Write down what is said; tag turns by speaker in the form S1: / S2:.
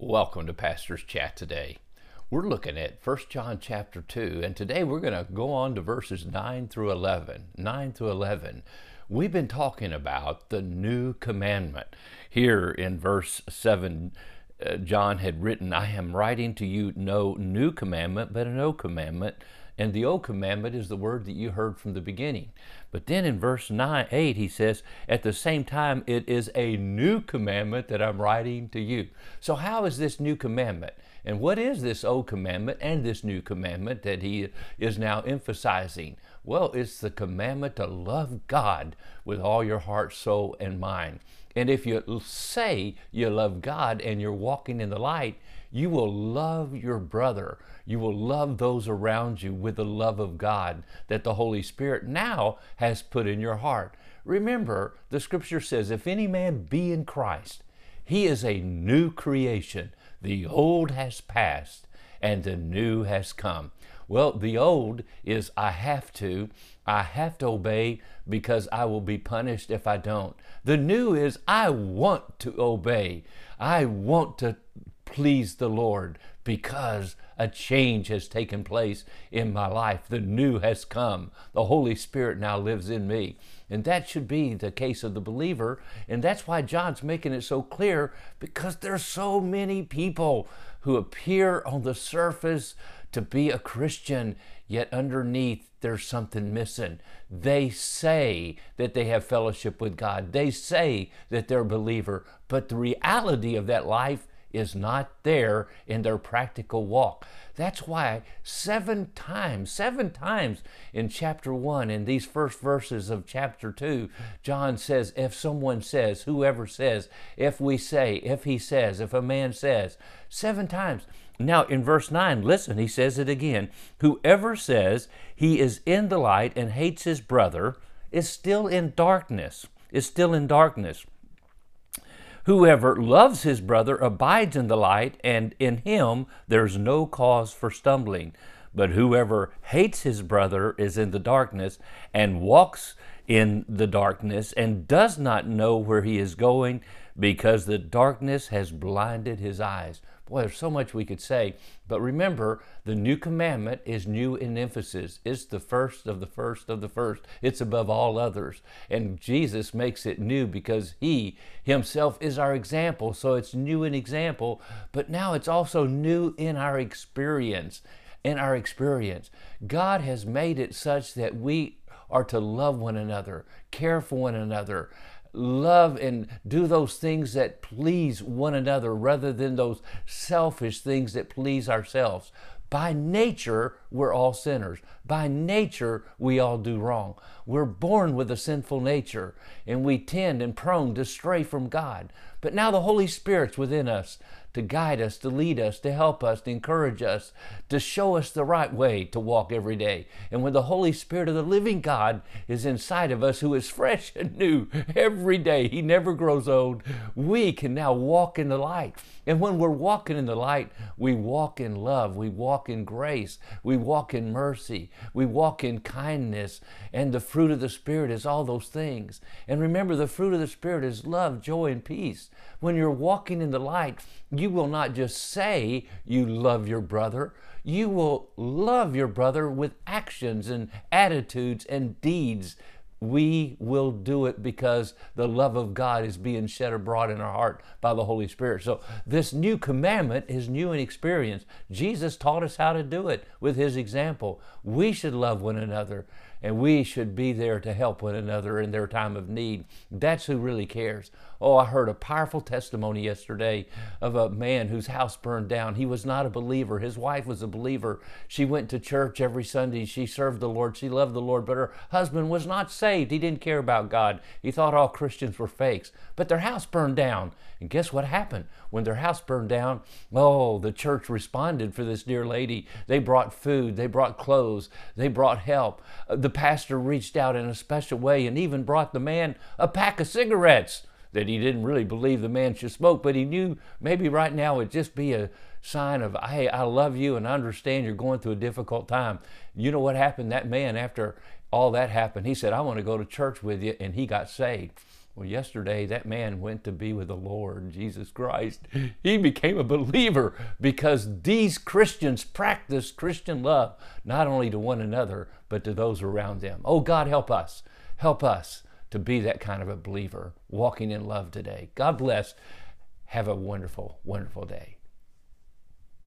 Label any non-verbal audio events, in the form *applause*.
S1: Welcome to Pastor's Chat today. We're looking at 1 John chapter 2, and today we're going to go on to verses 9 through 11. 9 through 11. We've been talking about the new commandment. Here in verse 7, uh, John had written, I am writing to you no new commandment, but an old commandment. And the old commandment is the word that you heard from the beginning. But then in verse 9, 8, he says, At the same time, it is a new commandment that I'm writing to you. So, how is this new commandment? And what is this old commandment and this new commandment that he is now emphasizing? Well, it's the commandment to love God with all your heart, soul, and mind. And if you say you love God and you're walking in the light, you will love your brother. You will love those around you with the love of God that the Holy Spirit now has put in your heart. Remember, the scripture says, if any man be in Christ, he is a new creation. The old has passed and the new has come. Well, the old is I have to. I have to obey because I will be punished if I don't. The new is I want to obey. I want to please the Lord because a change has taken place in my life. The new has come. The Holy Spirit now lives in me. And that should be the case of the believer. And that's why John's making it so clear because there's so many people who appear on the surface to be a Christian, yet underneath there's something missing. They say that they have fellowship with God, they say that they're a believer, but the reality of that life is not there in their practical walk. That's why seven times, seven times in chapter one, in these first verses of chapter two, John says, if someone says, whoever says, if we say, if he says, if a man says, seven times. Now, in verse 9, listen, he says it again. Whoever says he is in the light and hates his brother is still in darkness, is still in darkness. Whoever loves his brother abides in the light, and in him there's no cause for stumbling. But whoever hates his brother is in the darkness and walks in the darkness and does not know where he is going because the darkness has blinded his eyes. Boy, there's so much we could say. But remember, the new commandment is new in emphasis. It's the first of the first of the first. It's above all others. And Jesus makes it new because He Himself is our example. So it's new in example, but now it's also new in our experience. In our experience, God has made it such that we are to love one another, care for one another, love and do those things that please one another rather than those selfish things that please ourselves. By nature, we're all sinners. By nature, we all do wrong. We're born with a sinful nature and we tend and prone to stray from God. But now the Holy Spirit's within us to guide us, to lead us, to help us, to encourage us, to show us the right way to walk every day. And when the Holy Spirit of the living God is inside of us, who is fresh *laughs* and new every day, He never grows old, we can now walk in the light. And when we're walking in the light, we walk in love, we walk in grace, we walk in mercy, we walk in kindness, and the fruit of the Spirit is all those things. And remember, the fruit of the Spirit is love, joy, and peace. When you're walking in the light, you will not just say you love your brother, you will love your brother with actions and attitudes and deeds. We will do it because the love of God is being shed abroad in our heart by the Holy Spirit. So, this new commandment is new in experience. Jesus taught us how to do it with His example. We should love one another and we should be there to help one another in their time of need. That's who really cares. Oh, I heard a powerful testimony yesterday of a man whose house burned down. He was not a believer. His wife was a believer. She went to church every Sunday. She served the Lord. She loved the Lord, but her husband was not saved. He didn't care about God. He thought all Christians were fakes. But their house burned down. And guess what happened? When their house burned down, oh, the church responded for this dear lady. They brought food, they brought clothes, they brought help. Uh, the pastor reached out in a special way and even brought the man a pack of cigarettes that he didn't really believe the man should smoke, but he knew maybe right now it'd just be a sign of, hey, I love you and I understand you're going through a difficult time. You know what happened? That man, after all that happened, he said, I want to go to church with you, and he got saved. Well, yesterday that man went to be with the Lord Jesus Christ. He became a believer because these Christians practice Christian love, not only to one another, but to those around them. Oh, God, help us. Help us to be that kind of a believer, walking in love today. God bless. Have a wonderful, wonderful day.